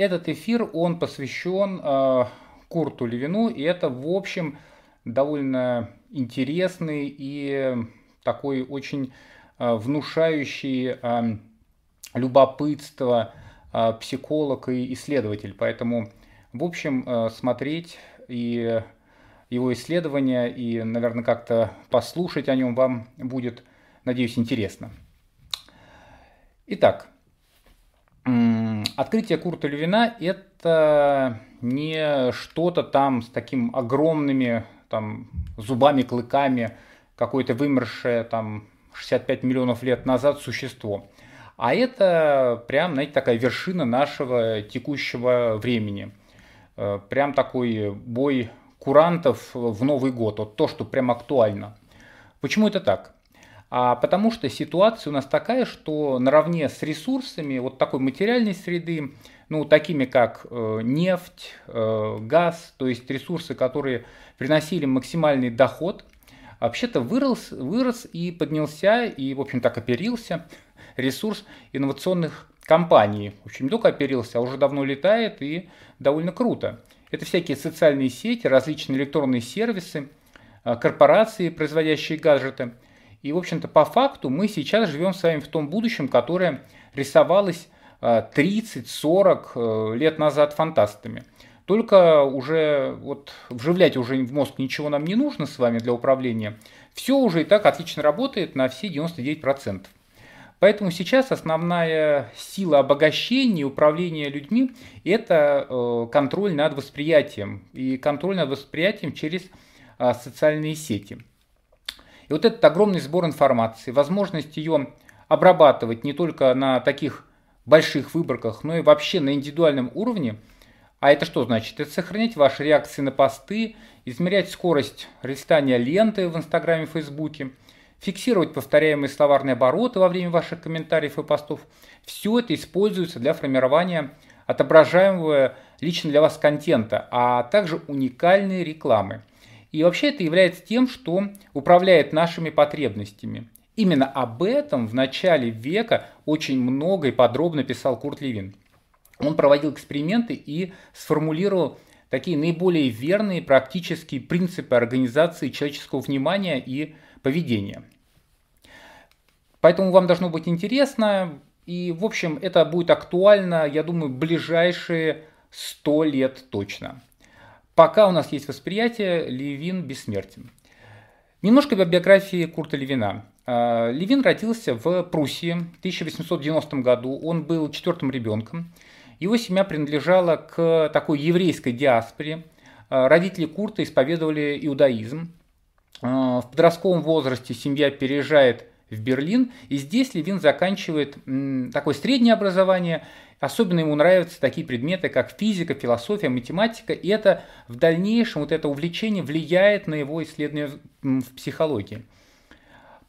этот эфир, он посвящен э, Курту Левину, и это, в общем, довольно интересный и такой очень э, внушающий э, любопытство э, психолог и исследователь. Поэтому, в общем, э, смотреть и его исследования и, наверное, как-то послушать о нем вам будет, надеюсь, интересно. Итак, открытие Курта Левина – это не что-то там с таким огромными там, зубами, клыками, какое-то вымершее там 65 миллионов лет назад существо. А это прям, знаете, такая вершина нашего текущего времени. Э, прям такой бой курантов в Новый год. Вот то, что прям актуально. Почему это так? А потому что ситуация у нас такая, что наравне с ресурсами вот такой материальной среды, ну, такими как э, нефть, э, газ, то есть ресурсы, которые приносили максимальный доход, вообще-то вырос, вырос и поднялся, и, в общем, так оперился ресурс инновационных компаний. В общем, не только оперился, а уже давно летает и довольно круто. Это всякие социальные сети, различные электронные сервисы, э, корпорации, производящие гаджеты. И, в общем-то, по факту мы сейчас живем с вами в том будущем, которое рисовалось 30-40 э, лет назад фантастами. Только уже вот вживлять уже в мозг ничего нам не нужно с вами для управления. Все уже и так отлично работает на все 99%. Поэтому сейчас основная сила обогащения и управления людьми – это э, контроль над восприятием. И контроль над восприятием через а, социальные сети. И вот этот огромный сбор информации, возможность ее обрабатывать не только на таких больших выборках, но и вообще на индивидуальном уровне – а это что значит? Это сохранять ваши реакции на посты, измерять скорость листания ленты в Инстаграме, Фейсбуке, фиксировать повторяемые словарные обороты во время ваших комментариев и постов. Все это используется для формирования отображаемого лично для вас контента, а также уникальной рекламы. И вообще это является тем, что управляет нашими потребностями. Именно об этом в начале века очень много и подробно писал Курт Левин он проводил эксперименты и сформулировал такие наиболее верные практические принципы организации человеческого внимания и поведения. Поэтому вам должно быть интересно, и, в общем, это будет актуально, я думаю, ближайшие 100 лет точно. Пока у нас есть восприятие, Левин бессмертен. Немножко о биографии Курта Левина. А, Левин родился в Пруссии в 1890 году. Он был четвертым ребенком. Его семья принадлежала к такой еврейской диаспоре. А, родители Курта исповедовали иудаизм. А, в подростковом возрасте семья переезжает в Берлин, и здесь Левин заканчивает такое среднее образование. Особенно ему нравятся такие предметы, как физика, философия, математика, и это в дальнейшем, вот это увлечение влияет на его исследования в психологии.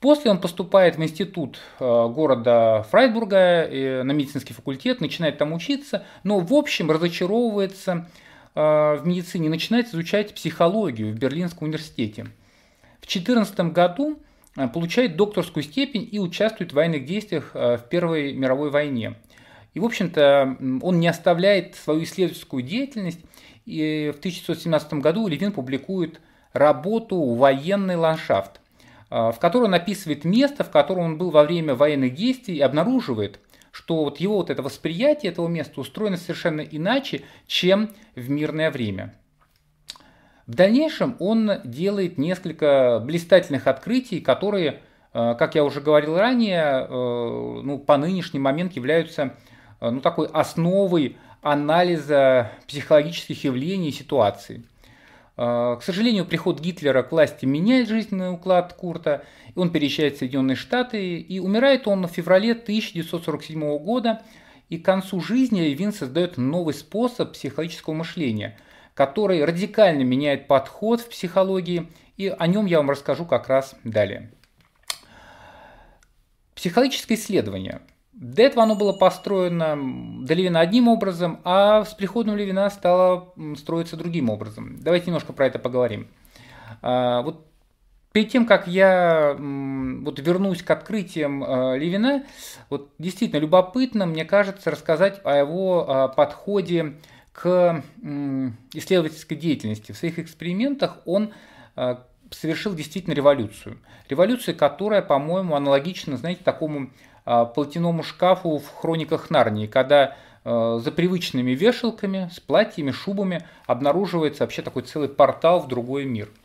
После он поступает в институт э, города Фрайбурга э, на медицинский факультет, начинает там учиться, но в общем разочаровывается э, в медицине, начинает изучать психологию в Берлинском университете. В 2014 году получает докторскую степень и участвует в военных действиях в Первой мировой войне. И, в общем-то, он не оставляет свою исследовательскую деятельность. И в 1917 году Левин публикует работу «Военный ландшафт», а, в которой он описывает место, в котором он был во время военных действий и обнаруживает, что вот его вот это восприятие этого места устроено совершенно иначе, чем в мирное время. В дальнейшем он делает несколько блистательных открытий, которые, а, как я уже говорил ранее, а, ну, по нынешний момент являются ну, такой основой анализа психологических явлений и ситуаций. К сожалению, приход Гитлера к власти меняет жизненный уклад Курта, и он переезжает в Соединенные Штаты, и умирает он в феврале 1947 года, и к концу жизни Левин создает новый способ психологического мышления, который радикально меняет подход в психологии, и о нем я вам расскажу как раз далее. Психологическое исследование до этого оно было построено до Левина одним образом, а с приходом Левина стало строиться другим образом. Давайте немножко про это поговорим. А, вот перед тем, как я вот вернусь к открытиям э, Левина, вот действительно любопытно, мне кажется, рассказать о его э, подходе к исследовательской деятельности. В своих экспериментах он э, совершил действительно революцию. Революцию, которая, по-моему, аналогична, знаете, такому платяному шкафу в хрониках Нарнии, когда за привычными вешалками, с платьями, шубами обнаруживается вообще такой целый портал в другой мир –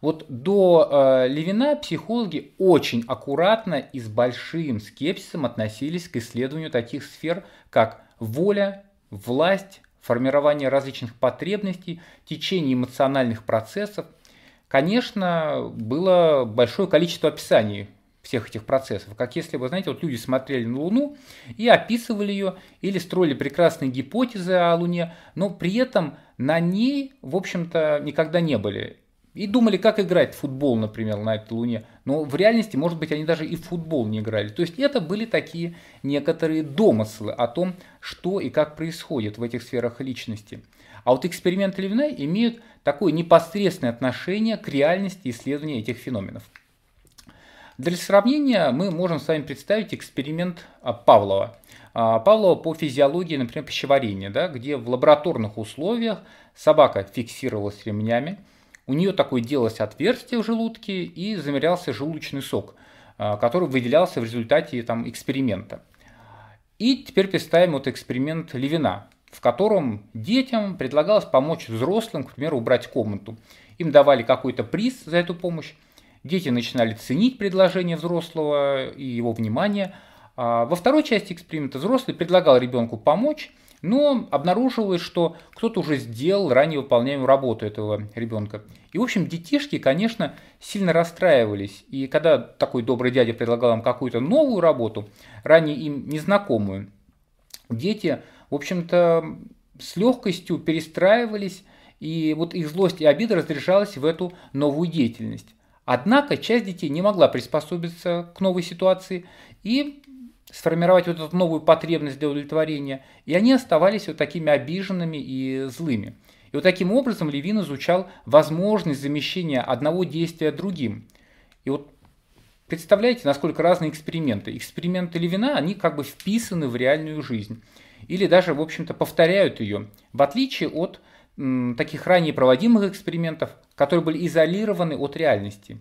вот до э, Левина психологи очень аккуратно и с большим скепсисом относились к исследованию таких сфер, как воля, власть, формирование различных потребностей, течение эмоциональных процессов. Конечно, было большое количество описаний всех этих процессов, как если бы, знаете, вот люди смотрели на Луну и описывали ее или строили прекрасные гипотезы о Луне, но при этом на ней, в общем-то, никогда не были. И думали, как играть в футбол, например, на этой Луне. Но в реальности, может быть, они даже и в футбол не играли. То есть это были такие некоторые домыслы о том, что и как происходит в этих сферах личности. А вот эксперименты Левина имеют такое непосредственное отношение к реальности исследования этих феноменов. Для сравнения мы можем с вами представить эксперимент а, Павлова. А, Павлова по физиологии, например, пищеварения, да, где в лабораторных условиях собака фиксировалась ремнями, у нее такое делалось отверстие в желудке и замерялся желудочный сок, а, который выделялся в результате там, эксперимента. И теперь представим вот эксперимент Левина, в котором детям предлагалось помочь взрослым, к примеру, убрать комнату. Им давали какой-то приз за эту помощь. Дети начинали ценить предложение взрослого и его внимание. А во второй части эксперимента взрослый предлагал ребенку помочь, но обнаруживалось, что кто-то уже сделал ранее выполняемую работу этого ребенка. И, в общем, детишки, конечно, сильно расстраивались. И когда такой добрый дядя предлагал им какую-то новую работу, ранее им незнакомую, дети, в общем-то, с легкостью перестраивались, и вот их злость и обида разрешалась в эту новую деятельность. Однако часть детей не могла приспособиться к новой ситуации и сформировать вот эту новую потребность для удовлетворения, и они оставались вот такими обиженными и злыми. И вот таким образом Левин изучал возможность замещения одного действия другим. И вот представляете, насколько разные эксперименты. Эксперименты Левина, они как бы вписаны в реальную жизнь. Или даже, в общем-то, повторяют ее. В отличие от м, таких ранее проводимых экспериментов, которые были изолированы от реальности.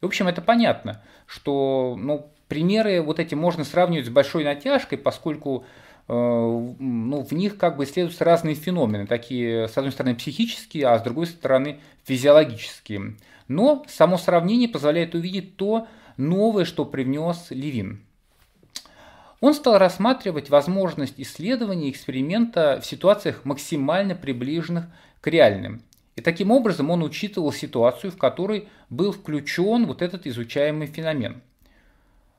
В общем, это понятно, что ну, примеры вот эти можно сравнивать с большой натяжкой, поскольку э, ну, в них как бы исследуются разные феномены, такие, с одной стороны, психические, а с другой стороны, физиологические. Но само сравнение позволяет увидеть то новое, что привнес Левин. Он стал рассматривать возможность исследования эксперимента в ситуациях максимально приближенных к реальным. И таким образом он учитывал ситуацию, в которой был включен вот этот изучаемый феномен –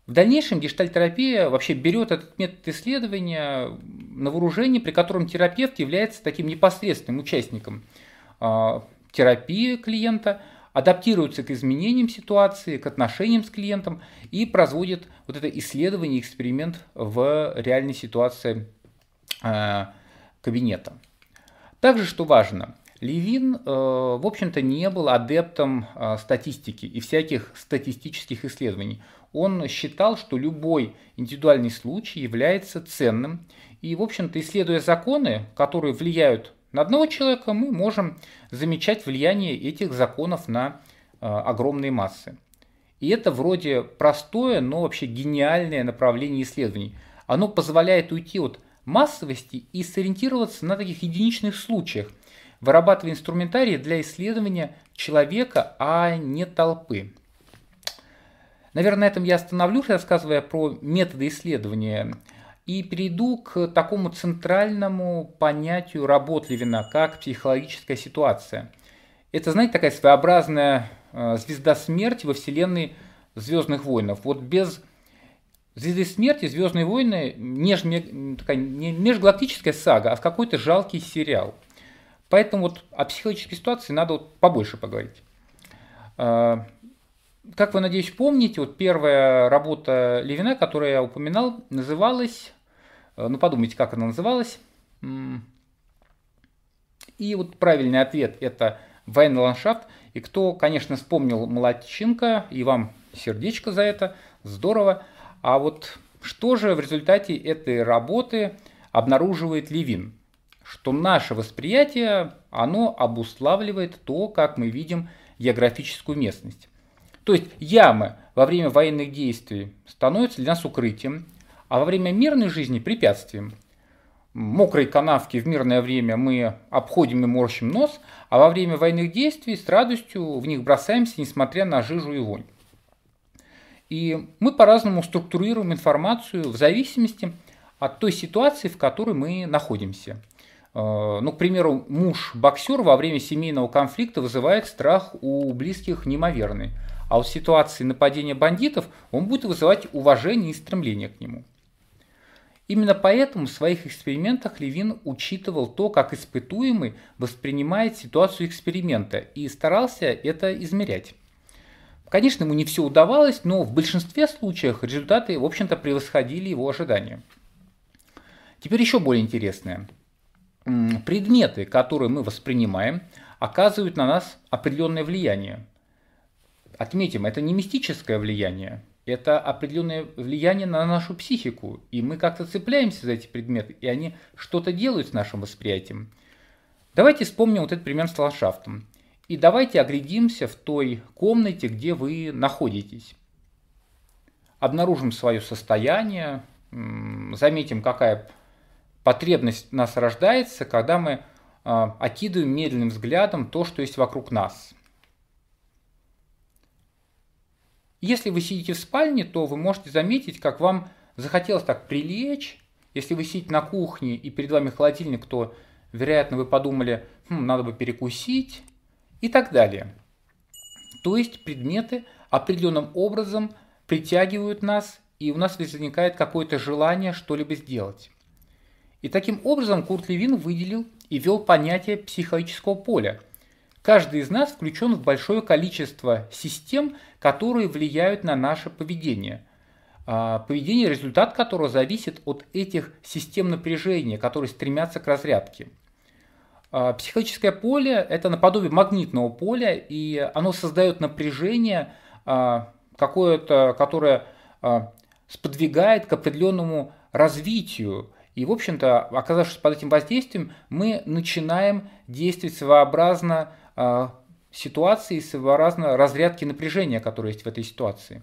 в дальнейшем гештальтерапия вообще берет этот метод исследования на вооружение, при котором терапевт является таким непосредственным участником а, терапии клиента, адаптируется к изменениям ситуации, к отношениям с клиентом и производит вот это исследование, эксперимент в реальной ситуации а, кабинета. Также, что важно, Левин, э, в общем-то, не был адептом э, статистики и всяких статистических исследований. Он считал, что любой индивидуальный случай является ценным. И, в общем-то, исследуя законы, которые влияют на одного человека, мы можем замечать влияние этих законов на э, огромные массы. И это вроде простое, но вообще гениальное направление исследований. Оно позволяет уйти от массовости и сориентироваться на таких единичных случаях – вырабатывая инструментарий для исследования человека, а не толпы. Наверное, на этом я остановлюсь, рассказывая про методы исследования, и перейду к такому центральному понятию работ Левина, как психологическая ситуация. Это, знаете, такая своеобразная э, звезда смерти во вселенной Звездных войнов. Вот без Звезды смерти, Звездные войны не, такая, не межгалактическая сага, а какой-то жалкий сериал. Поэтому вот о психологической ситуации надо вот побольше поговорить. А, как вы, надеюсь, помните, вот первая работа Левина, которую я упоминал, называлась, э, ну подумайте, как она называлась. И вот правильный ответ – это военный ландшафт. И кто, конечно, вспомнил Молодченко, и вам сердечко за это, здорово. А вот что же в результате этой работы обнаруживает Левин? Что наше восприятие, оно обуславливает то, как мы видим географическую местность. То есть ямы во время военных действий становятся для нас укрытием, а во время мирной жизни препятствием. Мокрые канавки в мирное время мы обходим и морщим нос, а во время военных действий с радостью в них бросаемся, несмотря на жижу и вонь. И мы по-разному структурируем информацию в зависимости от той ситуации, в которой мы находимся. Э, ну, к примеру, муж-боксер во время семейного конфликта вызывает страх у близких неимоверный. А в ситуации нападения бандитов он будет вызывать уважение и стремление к нему. Именно поэтому в своих экспериментах Левин учитывал то, как испытуемый воспринимает ситуацию эксперимента и старался это измерять. Конечно, ему не все удавалось, но в большинстве случаев результаты, в общем-то, превосходили его ожидания. Теперь еще более интересное. Предметы, которые мы воспринимаем, оказывают на нас определенное влияние. Отметим, это не мистическое влияние, это определенное влияние на нашу психику, и мы как-то цепляемся за эти предметы, и они что-то делают с нашим восприятием. Давайте вспомним вот этот пример с ландшафтом. И давайте оглядимся в той комнате, где вы находитесь. Обнаружим свое состояние, заметим, какая потребность нас рождается, когда мы а, окидываем медленным взглядом то, что есть вокруг нас. Если вы сидите в спальне, то вы можете заметить, как вам захотелось так прилечь. Если вы сидите на кухне и перед вами холодильник, то, вероятно, вы подумали, хм, надо бы перекусить и так далее. То есть предметы определенным образом притягивают нас, и у нас возникает какое-то желание что-либо сделать. И таким образом Курт Левин выделил и ввел понятие психологического поля – Каждый из нас включен в большое количество систем, которые влияют на наше поведение. А, поведение, результат которого зависит от этих систем напряжения, которые стремятся к разрядке. А, психологическое поле – это наподобие магнитного поля, и оно создает напряжение, а, какое-то, которое сподвигает к определенному развитию. И, в общем-то, оказавшись под этим воздействием, мы начинаем действовать своеобразно а, ситуации своеобразно разрядки напряжения, которое есть в этой ситуации.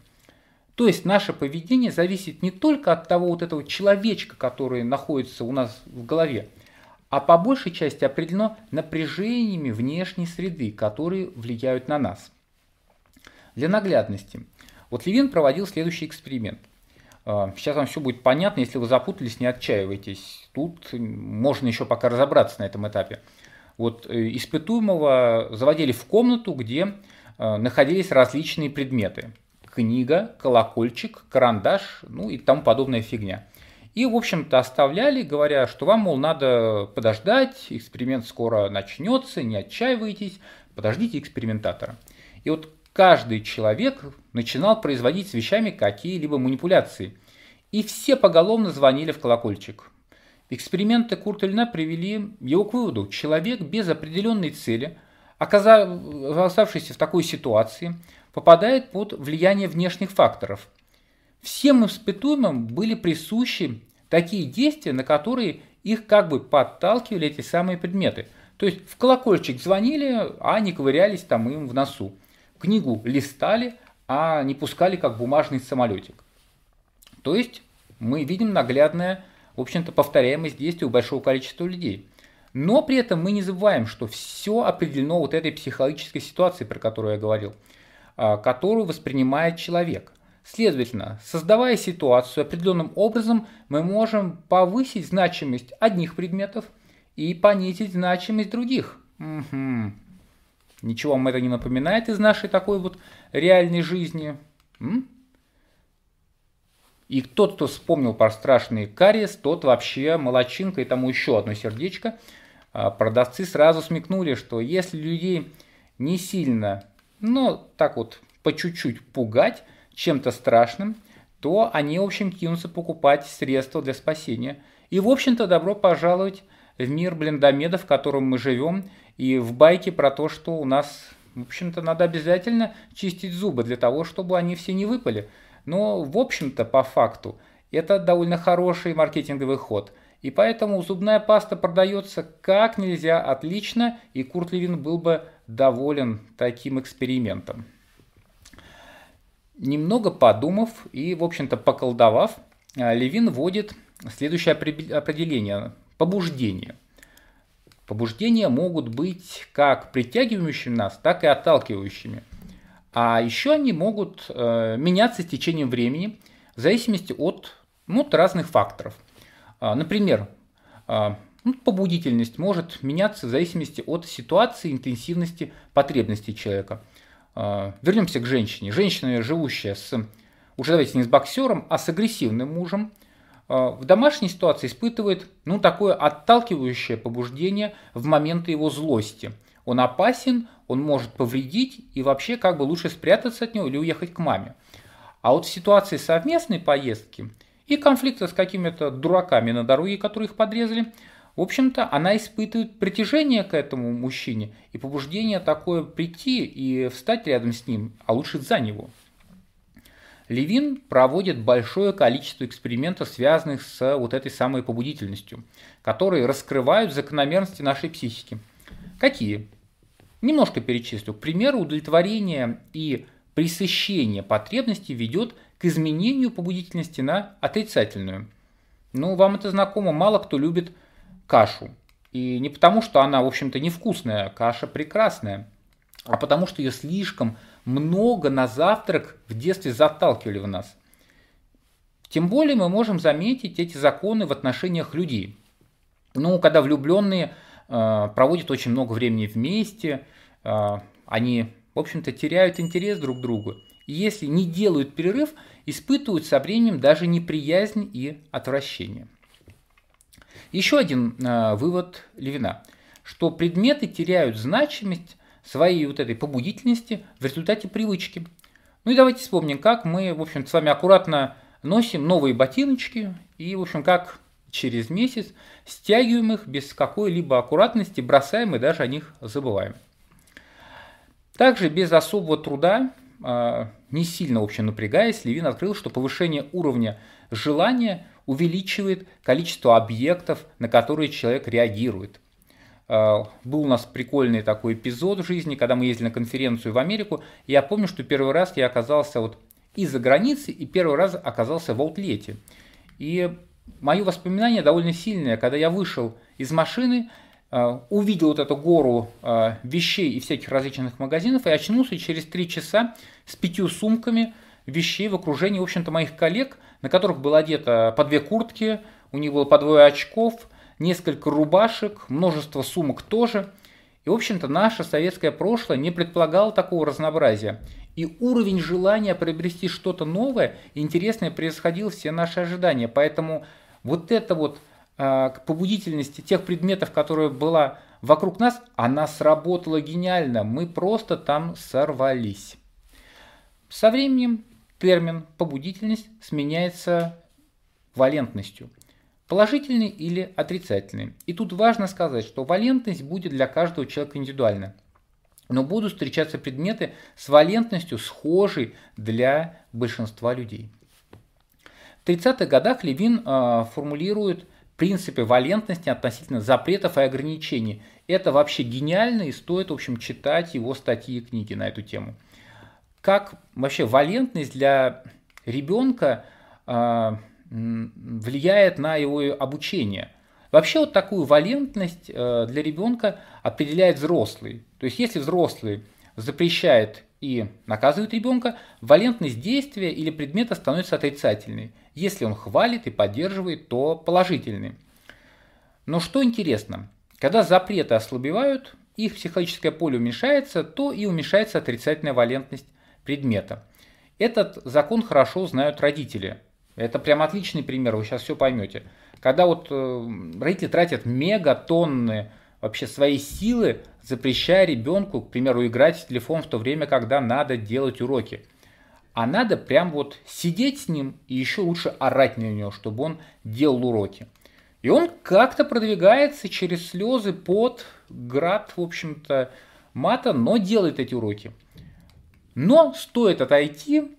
То есть наше поведение зависит не только от того вот этого человечка, который находится у нас в голове, а по большей части определено напряжениями внешней среды, которые влияют на нас. Для наглядности. Вот Левин проводил следующий эксперимент. А, сейчас вам все будет понятно, если вы запутались, не отчаивайтесь. Тут можно еще пока разобраться на этом этапе. Вот э, испытуемого заводили в комнату, где э, находились различные предметы. Книга, колокольчик, карандаш, ну и тому подобная фигня. И, в общем-то, оставляли, говоря, что вам, мол, надо подождать, эксперимент скоро начнется, не отчаивайтесь, подождите экспериментатора. И вот каждый человек начинал производить с вещами какие-либо манипуляции. И все поголовно звонили в колокольчик. Эксперименты Курта привели его к выводу, человек без определенной цели, оказавшийся в такой ситуации, попадает под влияние внешних факторов. Всем испытуемым были присущи такие действия, на которые их как бы подталкивали эти самые предметы. То есть в колокольчик звонили, а не ковырялись там им в носу. Книгу листали, а не пускали как бумажный самолетик. То есть мы видим наглядное в общем-то, повторяемость действий у большого количества людей. Но при этом мы не забываем, что все определено вот этой психологической ситуацией, про которую я говорил, а, которую воспринимает человек. Следовательно, создавая ситуацию определенным образом, мы можем повысить значимость одних предметов и понизить значимость других. Угу. Ничего вам это не напоминает из нашей такой вот реальной жизни? М? И тот, кто вспомнил про страшный кариес, тот вообще молочинка и тому еще одно сердечко. А, продавцы сразу смекнули, что если людей не сильно, но так вот по чуть-чуть пугать чем-то страшным, то они, в общем, кинутся покупать средства для спасения. И, в общем-то, добро пожаловать в мир блиндомедов, в котором мы живем, и в байке про то, что у нас, в общем-то, надо обязательно чистить зубы для того, чтобы они все не выпали. Но, в общем-то, по факту, это довольно хороший маркетинговый ход. И поэтому зубная паста продается как нельзя отлично, и Курт Левин был бы доволен таким экспериментом. Немного подумав и, в общем-то, поколдовав, э, Левин вводит следующее определение – побуждение. Побуждения могут быть как притягивающими нас, так и отталкивающими. А еще они могут э, меняться с течением времени в зависимости от, ну, разных факторов. А, например, а, ну, побудительность может меняться в зависимости от ситуации, интенсивности потребностей человека. А, вернемся к женщине. Женщина, живущая с, уже давайте не с боксером, а с агрессивным мужем, в домашней ситуации испытывает ну, такое отталкивающее побуждение в моменты его злости. Он опасен, он может повредить, и вообще как бы лучше спрятаться от него или уехать к маме. А вот в ситуации совместной поездки и конфликта с какими-то дураками на дороге, которые их подрезали, в общем-то, она испытывает притяжение к этому мужчине и побуждение такое прийти и встать рядом с ним, а лучше за него. Левин проводит большое количество экспериментов, связанных с вот этой самой побудительностью, которые раскрывают закономерности нашей психики. Какие? Немножко перечислю. К примеру, удовлетворение и пресыщение потребностей ведет к изменению побудительности на отрицательную. Ну, вам это знакомо, мало кто любит кашу. И не потому, что она, в общем-то, невкусная, каша прекрасная, а потому, что ее слишком много на завтрак в детстве заталкивали в нас. Тем более мы можем заметить эти законы в отношениях людей. Ну, когда влюбленные э, проводят очень много времени вместе, э, они, в общем-то, теряют интерес друг к другу. И если не делают перерыв, испытывают со временем даже неприязнь и отвращение. Еще один э, вывод Левина, что предметы теряют значимость своей вот этой побудительности в результате привычки. Ну и давайте вспомним, как мы, в общем с вами аккуратно носим новые ботиночки и, в общем, как через месяц стягиваем их без какой-либо аккуратности, бросаем и даже о них забываем. Также без особого труда а, не сильно в общем напрягаясь, Левин открыл, что повышение уровня желания увеличивает количество объектов, на которые человек реагирует. А, был у нас прикольный такой эпизод в жизни, когда мы ездили на конференцию в Америку. Я помню, что первый раз я оказался вот из-за границы и первый раз оказался в аутлете. И мое воспоминание довольно сильное, когда я вышел из машины, а, увидел вот эту гору а, вещей и всяких различных магазинов и очнулся через три часа с пятью сумками вещей в окружении, в общем-то, моих коллег, на которых было одето по две куртки, у них было по двое очков, несколько рубашек, множество сумок тоже. И, в общем-то, наше советское прошлое не предполагало такого разнообразия. И уровень желания приобрести что-то новое и интересное превосходил все наши ожидания. Поэтому вот это вот а, к побудительности тех предметов, которые была вокруг нас, она сработала гениально. Мы просто там сорвались. Со временем термин побудительность сменяется валентностью. Положительный или отрицательный. И тут важно сказать, что валентность будет для каждого человека индивидуальна. Но будут встречаться предметы с валентностью схожей для большинства людей. В 30-х годах Левин э, формулирует принципе валентности относительно запретов и ограничений. Это вообще гениально и стоит, в общем, читать его статьи и книги на эту тему. Как вообще валентность для ребенка э, влияет на его обучение? Вообще вот такую валентность э, для ребенка определяет взрослый. То есть если взрослый запрещает и наказывает ребенка, валентность действия или предмета становится отрицательной. Если он хвалит и поддерживает, то положительный. Но что интересно, когда запреты ослабевают, их психологическое поле уменьшается, то и уменьшается отрицательная валентность предмета. Этот закон хорошо знают родители. Это прям отличный пример, вы сейчас все поймете. Когда вот э, родители тратят мегатонны вообще своей силы, запрещая ребенку, к примеру, играть в телефон в то время, когда надо делать уроки. А надо прям вот сидеть с ним и еще лучше орать на него, чтобы он делал уроки. И он как-то продвигается через слезы, под град, в общем-то, мата, но делает эти уроки. Но стоит отойти,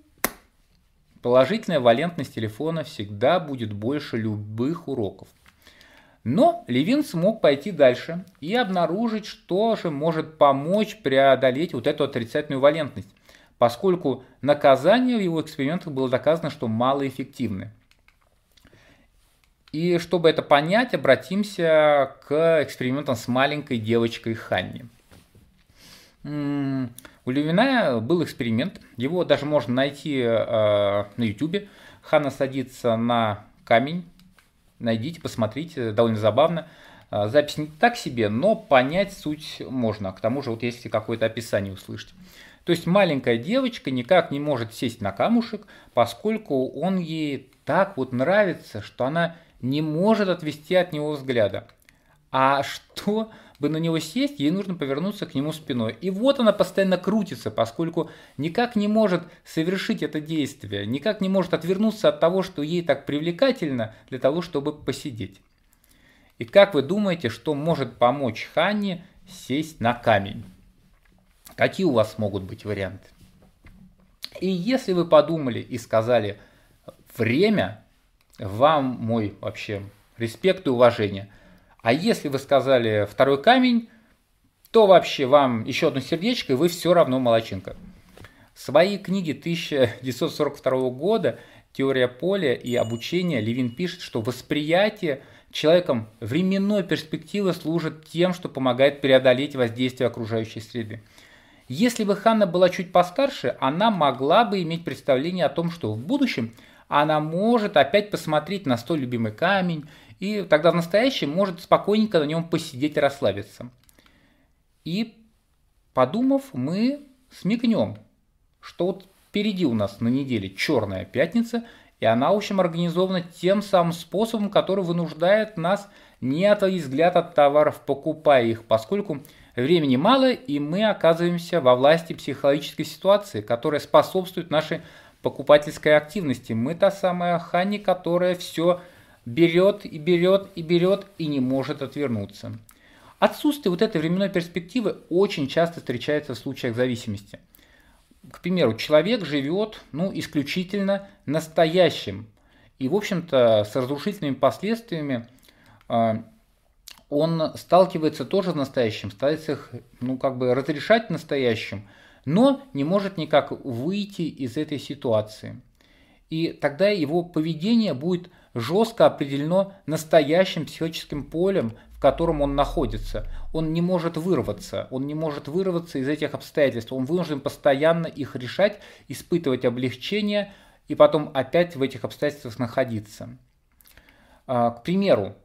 положительная валентность телефона всегда будет больше любых уроков. Но Левин смог пойти дальше и обнаружить, что же может помочь преодолеть вот эту отрицательную валентность, поскольку наказание в его экспериментах было доказано, что малоэффективны. И чтобы это понять, обратимся к экспериментам с маленькой девочкой Ханни. У Левина был эксперимент, его даже можно найти э, на YouTube. Ханна садится на камень, найдите, посмотрите, довольно забавно. Э, запись не так себе, но понять суть можно. К тому же, вот если какое-то описание услышать. То есть маленькая девочка никак не может сесть на камушек, поскольку он ей так вот нравится, что она не может отвести от него взгляда. А что бы на него сесть, ей нужно повернуться к нему спиной. И вот она постоянно крутится, поскольку никак не может совершить это действие, никак не может отвернуться от того, что ей так привлекательно для того, чтобы посидеть. И как вы думаете, что может помочь Ханне сесть на камень? Какие у вас могут быть варианты? И если вы подумали и сказали время, вам мой вообще респект и уважение. А если вы сказали второй камень, то вообще вам еще одно сердечко, и вы все равно молочинка. В своей книге 1942 года «Теория поля и обучения» Левин пишет, что восприятие человеком временной перспективы служит тем, что помогает преодолеть воздействие окружающей среды. Если бы Ханна была чуть постарше, она могла бы иметь представление о том, что в будущем – она может опять посмотреть на столь любимый камень, и тогда в настоящем может спокойненько на нем посидеть и расслабиться. И подумав, мы смекнем, что вот впереди у нас на неделе черная пятница, и она, в общем, организована тем самым способом, который вынуждает нас не отводить взгляд от товаров, покупая их, поскольку времени мало, и мы оказываемся во власти психологической ситуации, которая способствует нашей покупательской активности. Мы та самая Хани, которая все берет и берет и берет и не может отвернуться. Отсутствие вот этой временной перспективы очень часто встречается в случаях зависимости. К примеру, человек живет ну, исключительно настоящим. И, в общем-то, с разрушительными последствиями э, он сталкивается тоже с настоящим, старается их ну, как бы разрешать настоящим – но не может никак выйти из этой ситуации. И тогда его поведение будет жестко определено настоящим психическим полем, в котором он находится. Он не может вырваться, он не может вырваться из этих обстоятельств, он вынужден постоянно их решать, испытывать облегчение и потом опять в этих обстоятельствах находиться. А, к примеру,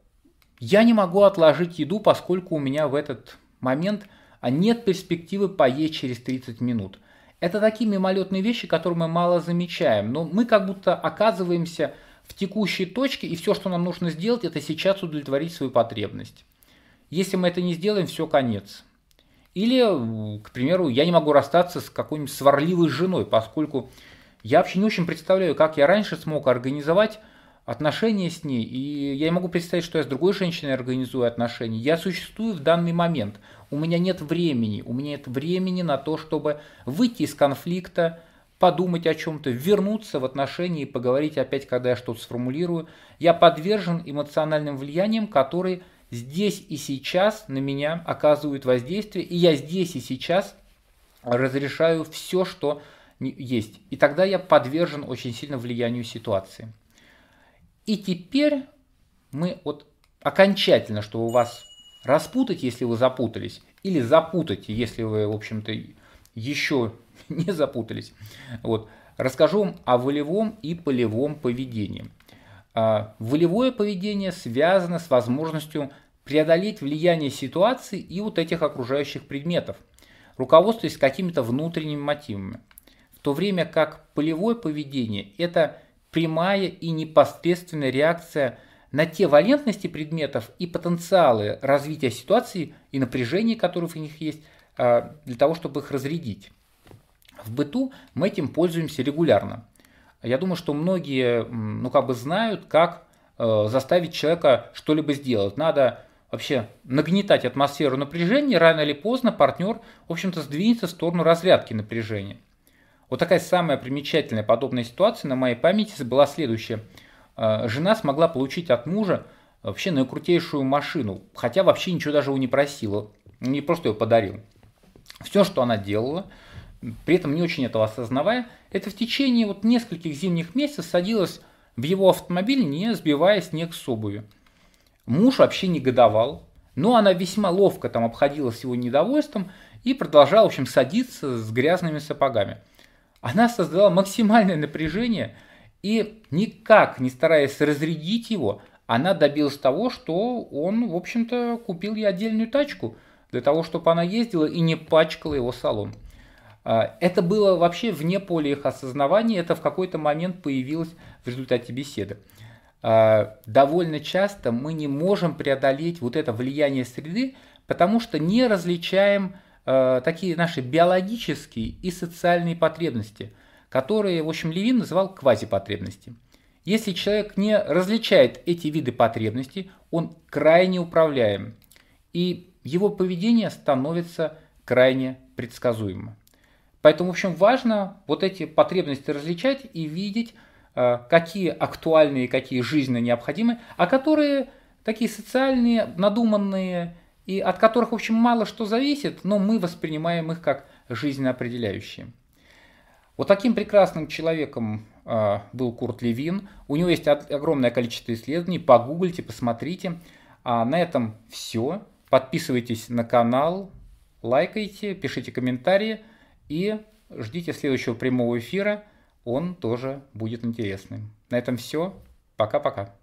я не могу отложить еду, поскольку у меня в этот момент – а нет перспективы поесть через 30 минут. Это такие мимолетные вещи, которые мы мало замечаем, но мы как будто оказываемся в текущей точке, и все, что нам нужно сделать, это сейчас удовлетворить свою потребность. Если мы это не сделаем, все, конец. Или, к примеру, я не могу расстаться с какой-нибудь сварливой женой, поскольку я вообще не очень представляю, как я раньше смог организовать отношения с ней, и я не могу представить, что я с другой женщиной организую отношения. Я существую в данный момент. У меня нет времени, у меня нет времени на то, чтобы выйти из конфликта, подумать о чем-то, вернуться в отношения и поговорить опять, когда я что-то сформулирую. Я подвержен эмоциональным влияниям, которые здесь и сейчас на меня оказывают воздействие, и я здесь и сейчас разрешаю все, что есть. И тогда я подвержен очень сильно влиянию ситуации. И теперь мы вот окончательно, чтобы у вас распутать, если вы запутались, или запутать, если вы, в общем-то, еще не запутались. Вот. Расскажу вам о волевом и полевом поведении. А, волевое поведение связано с возможностью преодолеть влияние ситуации и вот этих окружающих предметов, руководствуясь какими-то внутренними мотивами. В то время как полевое поведение – это прямая и непосредственная реакция на те валентности предметов и потенциалы развития ситуации и напряжения, которые в них есть, а, для того, чтобы их разрядить. В быту мы этим пользуемся регулярно. Я думаю, что многие ну, как бы знают, как э, заставить человека что-либо сделать. Надо вообще нагнетать атмосферу напряжения, рано или поздно партнер, в общем-то, сдвинется в сторону разрядки напряжения. Вот такая самая примечательная подобная ситуация на моей памяти была следующая. Э, жена смогла получить от мужа вообще наикрутейшую машину, хотя вообще ничего даже его не просила, не просто ее подарил. Все, что она делала, при этом не очень этого осознавая, это в течение вот нескольких зимних месяцев садилась в его автомобиль, не сбивая снег с обуви. Муж вообще негодовал, но она весьма ловко там обходилась его недовольством и продолжала, в общем, садиться с грязными сапогами. Она создала максимальное напряжение и никак не стараясь разрядить его, она добилась того, что он, в общем-то, купил ей отдельную тачку для того, чтобы она ездила и не пачкала его салон. А, это было вообще вне поля их осознавания, это в какой-то момент появилось в результате беседы. А, довольно часто мы не можем преодолеть вот это влияние среды, потому что не различаем а, такие наши биологические и социальные потребности, которые, в общем, Левин называл квазипотребности. Если человек не различает эти виды потребностей, он крайне управляем, и его поведение становится крайне предсказуемым. Поэтому, в общем, важно вот эти потребности различать и видеть, э, какие актуальные, какие жизненно необходимы, а которые такие социальные, надуманные, и от которых, в общем, мало что зависит, но мы воспринимаем их как жизненно определяющие. Вот таким прекрасным человеком э, был Курт Левин. У него есть огромное количество исследований. Погуглите, посмотрите. А на этом все. Подписывайтесь на канал, лайкайте, пишите комментарии и ждите следующего прямого эфира. Он тоже будет интересным. На этом все. Пока-пока.